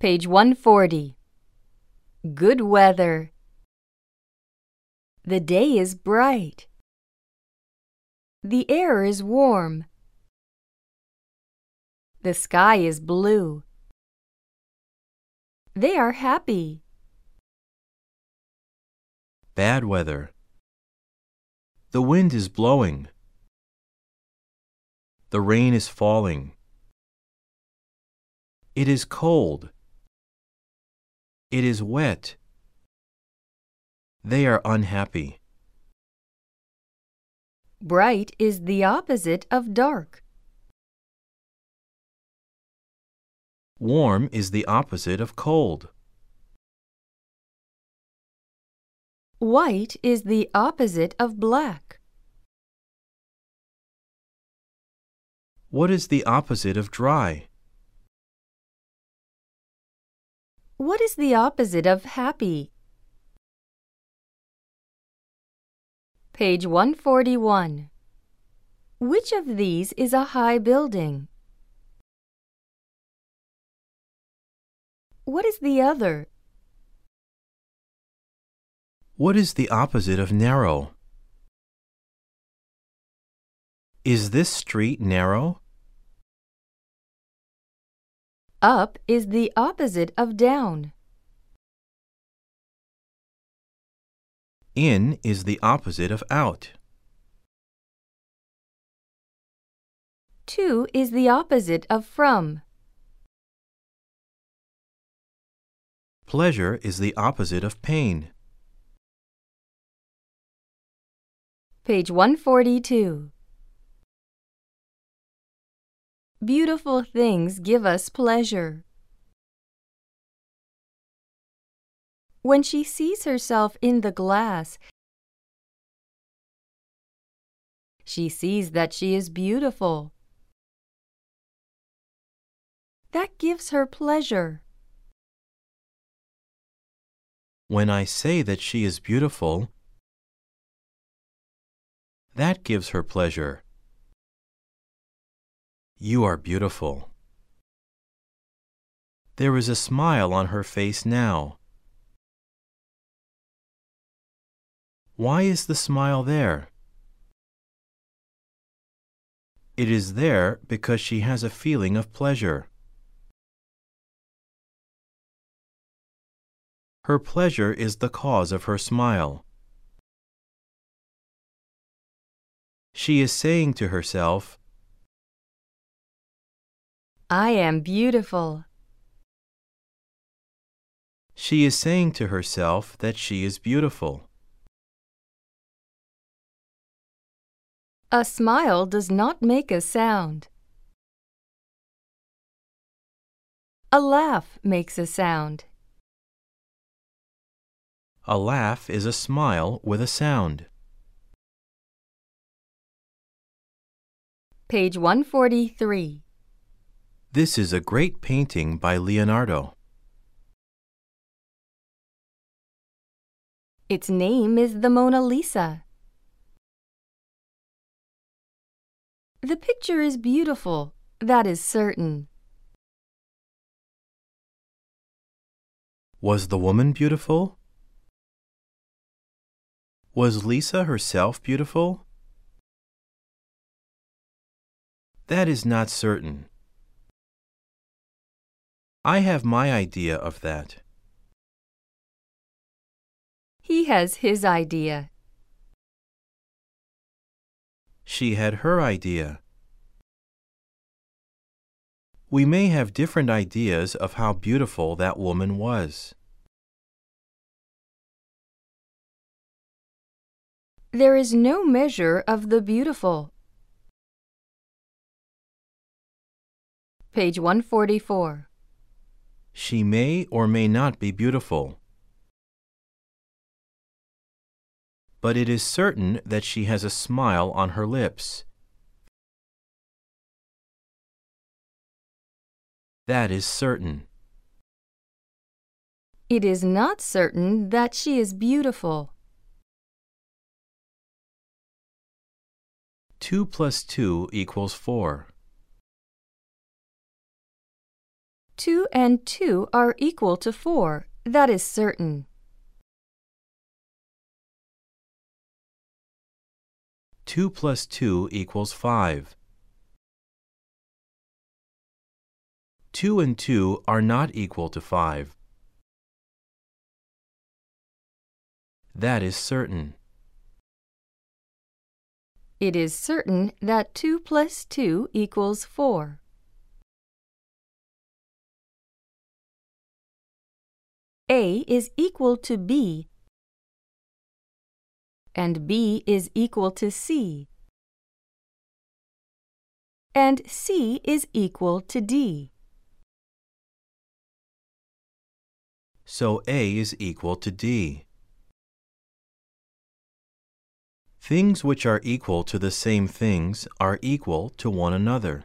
Page 140. Good weather. The day is bright. The air is warm. The sky is blue. They are happy. Bad weather. The wind is blowing. The rain is falling. It is cold. It is wet. They are unhappy. Bright is the opposite of dark. Warm is the opposite of cold. White is the opposite of black. What is the opposite of dry? What is the opposite of happy? Page 141. Which of these is a high building? What is the other? What is the opposite of narrow? Is this street narrow? Up is the opposite of down. In is the opposite of out. To is the opposite of from. Pleasure is the opposite of pain. Page 142. Beautiful things give us pleasure. When she sees herself in the glass, she sees that she is beautiful. That gives her pleasure. When I say that she is beautiful, that gives her pleasure. You are beautiful. There is a smile on her face now. Why is the smile there? It is there because she has a feeling of pleasure. Her pleasure is the cause of her smile. She is saying to herself, I am beautiful. She is saying to herself that she is beautiful. A smile does not make a sound. A laugh makes a sound. A laugh is a smile with a sound. Page 143. This is a great painting by Leonardo. Its name is the Mona Lisa. The picture is beautiful, that is certain. Was the woman beautiful? Was Lisa herself beautiful? That is not certain. I have my idea of that. He has his idea. She had her idea. We may have different ideas of how beautiful that woman was. There is no measure of the beautiful. Page 144. She may or may not be beautiful. But it is certain that she has a smile on her lips. That is certain. It is not certain that she is beautiful. 2 plus 2 equals 4. 2 and 2 are equal to 4. That is certain. Two plus two equals five. Two and two are not equal to five. That is certain. It is certain that 2 plus 2 equals 4. A is equal to B and B is equal to C and C is equal to D. So A is equal to D. Things which are equal to the same things are equal to one another.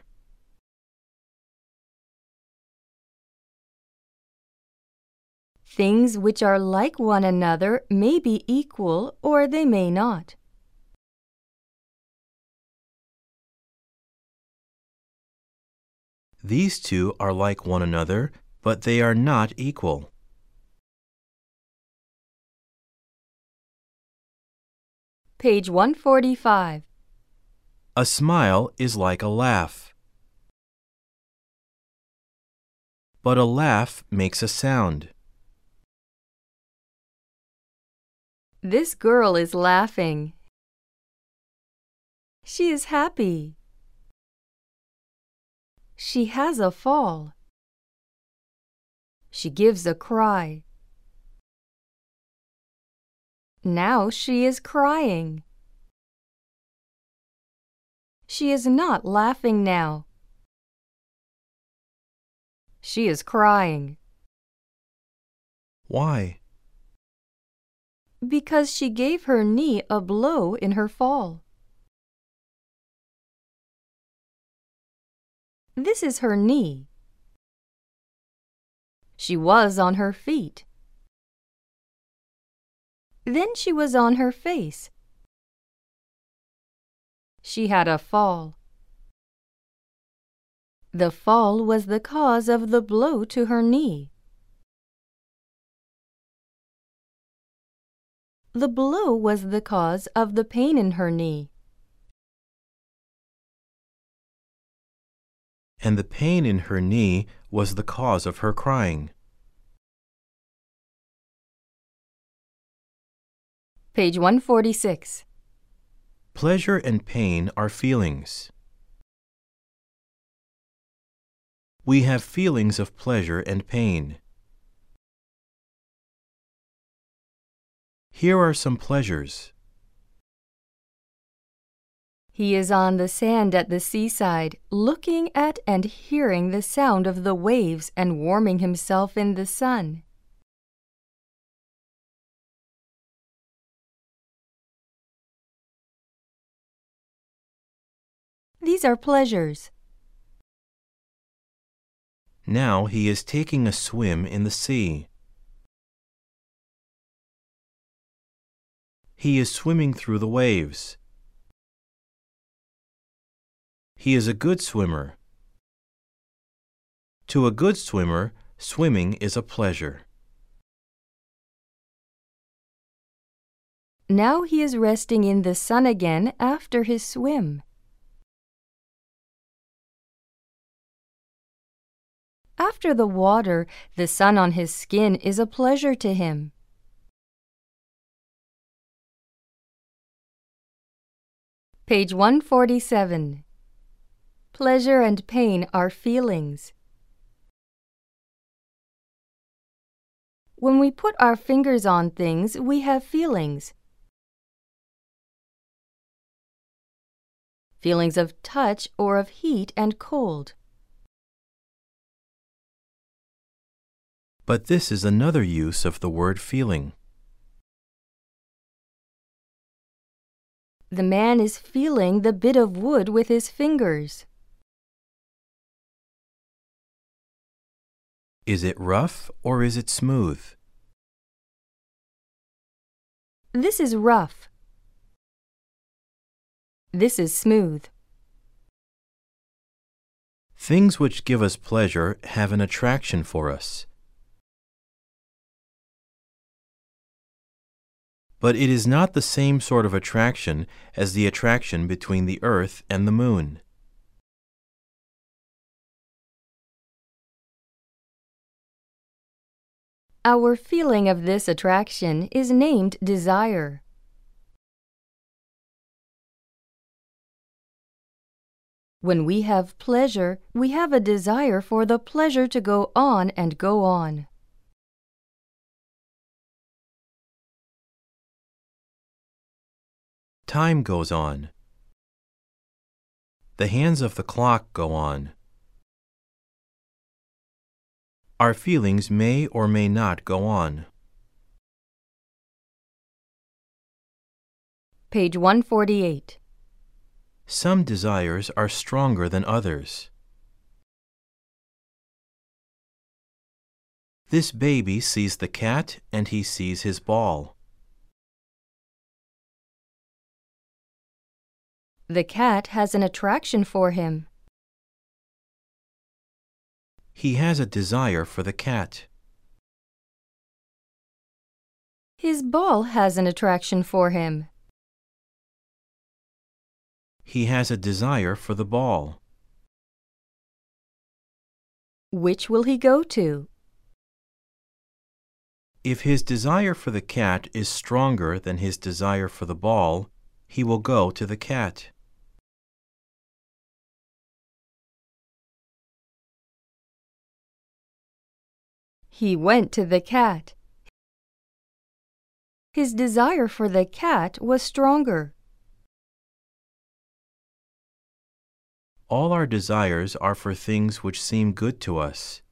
Things which are like one another may be equal or they may not. These two are like one another, but they are not equal. Page 145. A smile is like a laugh. But a laugh makes a sound. This girl is laughing. She is happy. She has a fall. She gives a cry. Now she is crying. She is not laughing now. She is crying. Why? Because she gave her knee a blow in her fall. This is her knee. She was on her feet. Then she was on her face. She had a fall. The fall was the cause of the blow to her knee. The blow was the cause of the pain in her knee. And the pain in her knee was the cause of her crying. Page 146. Pleasure and pain are feelings. We have feelings of pleasure and pain. Here are some pleasures. He is on the sand at the seaside, looking at and hearing the sound of the waves and warming himself in the sun. These are pleasures. Now he is taking a swim in the sea. He is swimming through the waves. He is a good swimmer. To a good swimmer, swimming is a pleasure. Now he is resting in the sun again after his swim. After the water, the sun on his skin is a pleasure to him. Page 147. Pleasure and pain are feelings. When we put our fingers on things, we have feelings. Feelings of touch or of heat and cold. But this is another use of the word feeling. The man is feeling the bit of wood with his fingers. Is it rough or is it smooth? This is rough. This is smooth. Things which give us pleasure have an attraction for us. But it is not the same sort of attraction as the attraction between the earth and the moon. Our feeling of this attraction is named desire. When we have pleasure, we have a desire for the pleasure to go on and go on. Time goes on. The hands of the clock go on. Our feelings may or may not go on. Page 148. Some desires are stronger than others. This baby sees the cat and he sees his ball. The cat has an attraction for him. He has a desire for the cat. His ball has an attraction for him. He has a desire for the ball. Which will he go to? If his desire for the cat is stronger than his desire for the ball, he will go to the cat. He went to the cat. His desire for the cat was stronger. All our desires are for things which seem good to us.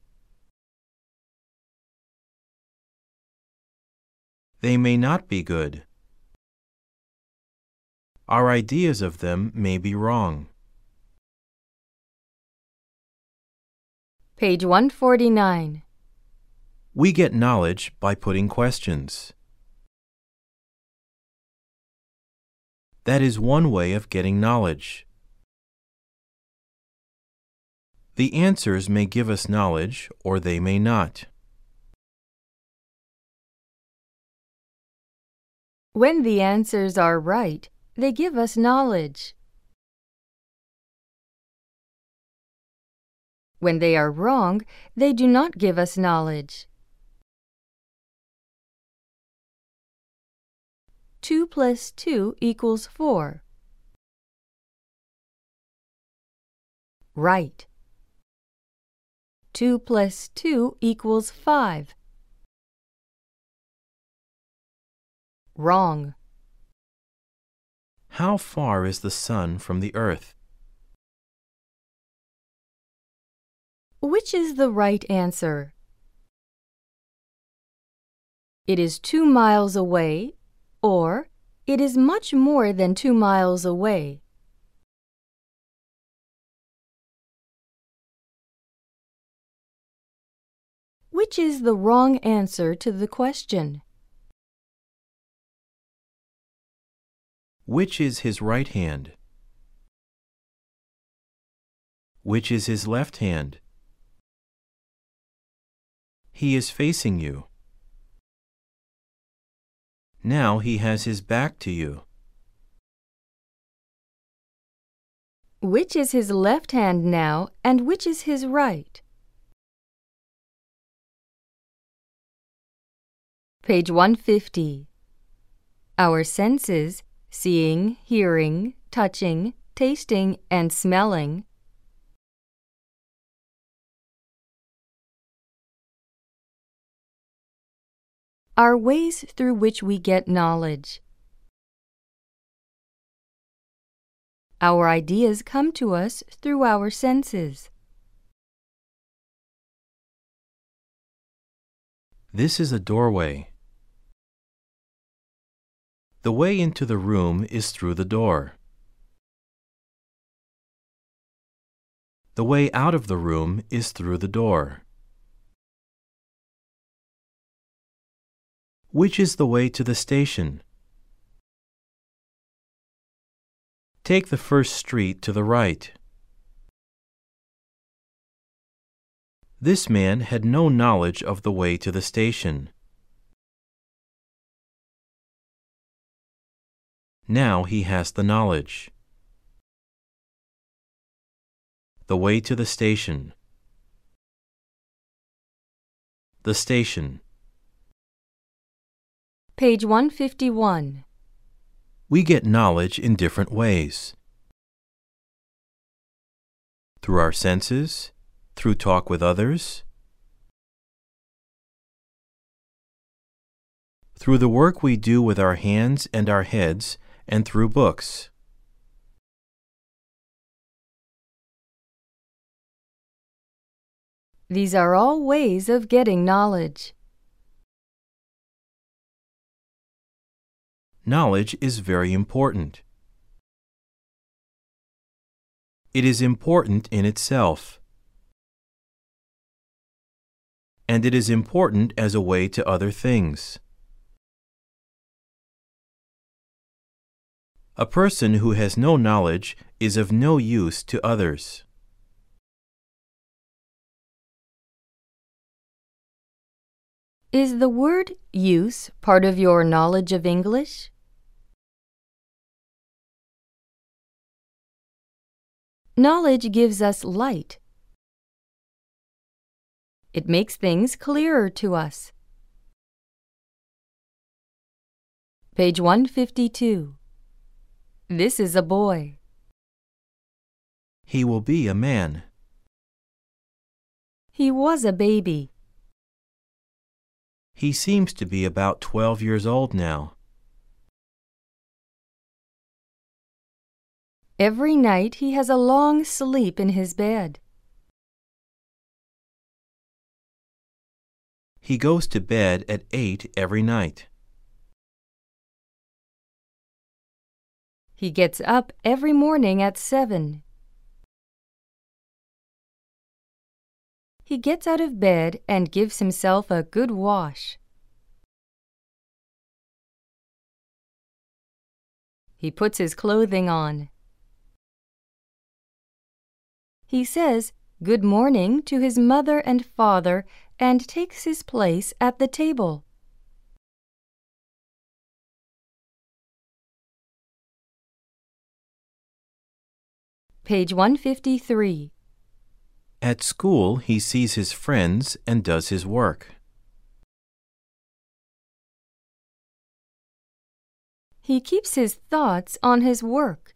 They may not be good. Our ideas of them may be wrong. Page 149. We get knowledge by putting questions. That is one way of getting knowledge. The answers may give us knowledge or they may not. When the answers are right, they give us knowledge. When they are wrong, they do not give us knowledge. 2 plus 2 equals 4. Right. 2 plus 2 equals 5. Wrong. How far is the sun from the earth? Which is the right answer? It is two miles away, or it is much more than two miles away. Which is the wrong answer to the question? Which is his right hand? Which is his left hand? He is facing you. Now he has his back to you. Which is his left hand now, and which is his right? Page 150. Our senses, seeing, hearing, touching, tasting, and smelling, are ways through which we get knowledge. Our ideas come to us through our senses. This is a doorway. The way into the room is through the door. The way out of the room is through the door. Which is the way to the station? Take the first street to the right. This man had no knowledge of the way to the station. Now he has the knowledge. The way to the station. The station. Page 151. We get knowledge in different ways. Through our senses, through talk with others, through the work we do with our hands and our heads, and through books. These are all ways of getting knowledge. Knowledge is very important. It is important in itself. And it is important as a way to other things. A person who has no knowledge is of no use to others. Is the word use part of your knowledge of English? Knowledge gives us light. It makes things clearer to us. Page 152. This is a boy. He will be a man. He was a baby. He seems to be about 12 years old now. Every night he has a long sleep in his bed. He goes to bed at 8 every night. He gets up every morning at seven. He gets out of bed and gives himself a good wash. He puts his clothing on. He says good morning to his mother and father and takes his place at the table. Page 153. At school, he sees his friends and does his work. He keeps his thoughts on his work.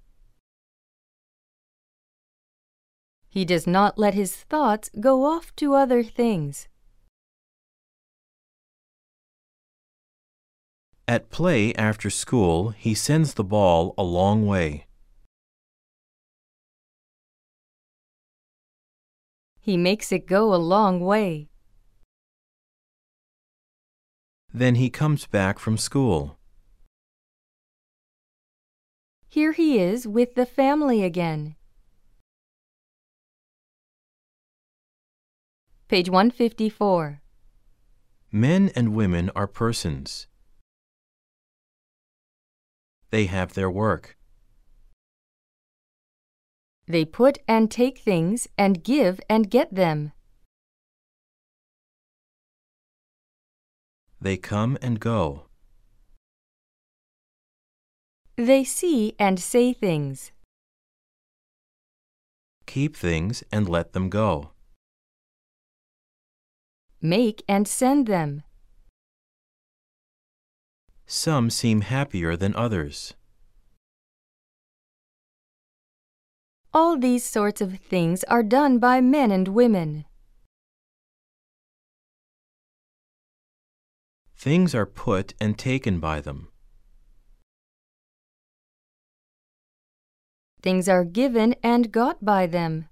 He does not let his thoughts go off to other things. At play after school, he sends the ball a long way. He makes it go a long way. Then he comes back from school. Here he is with the family again. Page 154. Men and women are persons. They have their work. They put and take things and give and get them. They come and go. They see and say things. Keep things and let them go. Make and send them. Some seem happier than others. All these sorts of things are done by men and women. Things are put and taken by them. Things are given and got by them.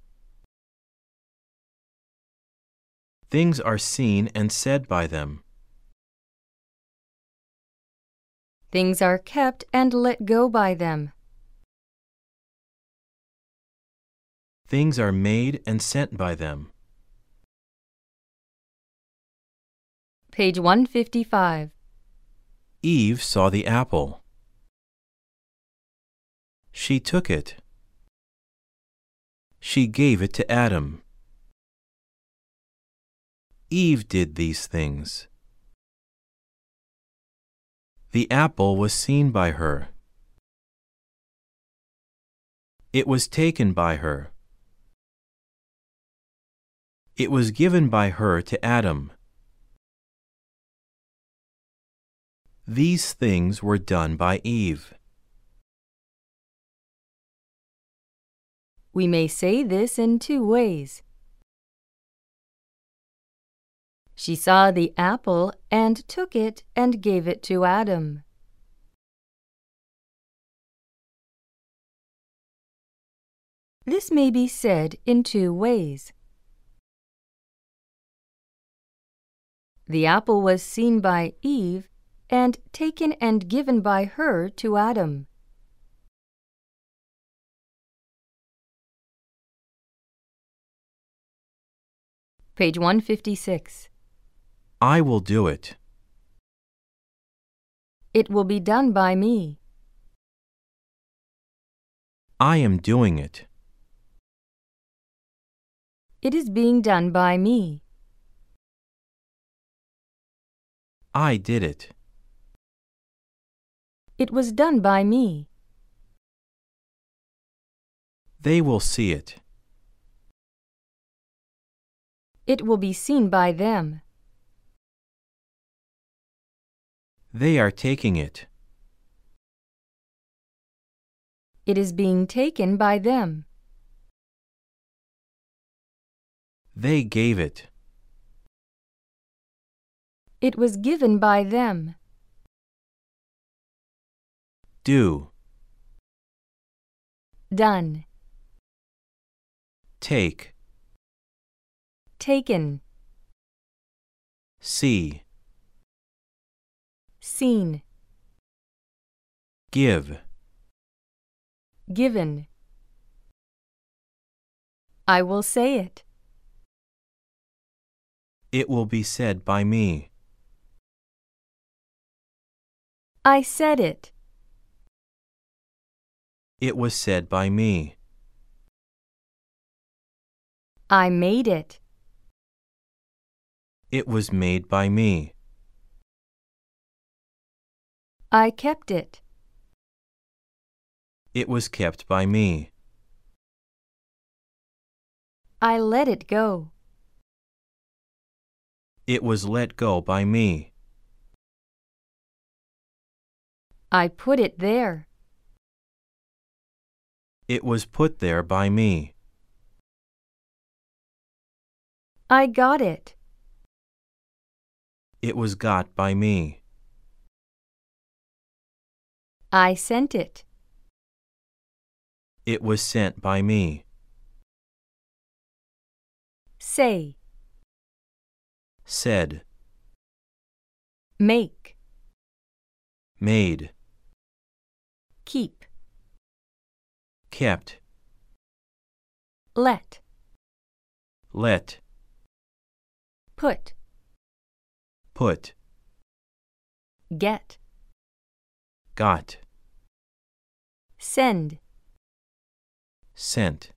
Things are seen and said by them. Things are kept and let go by them. Things are made and sent by them. Page 155. Eve saw the apple. She took it. She gave it to Adam. Eve did these things. The apple was seen by her. It was taken by her. It was given by her to Adam. These things were done by Eve. We may say this in two ways. She saw the apple and took it and gave it to Adam. This may be said in two ways. The apple was seen by Eve and taken and given by her to Adam. Page 156. I will do it. It will be done by me. I am doing it. It is being done by me. I did it. It was done by me. They will see it. It will be seen by them. They are taking it. It is being taken by them. They gave it. It was given by them. Do. Done. Take. Taken. See. Seen. Give. Given. I will say it. It will be said by me. I said it. It was said by me. I made it. It was made by me. I kept it. It was kept by me. I let it go. It was let go by me. I put it there. It was put there by me. I got it. It was got by me. I sent it. It was sent by me. Say. Said. Make. Made. Keep. Kept. Let. Let. Put. Put. Get. Got. Send. Sent.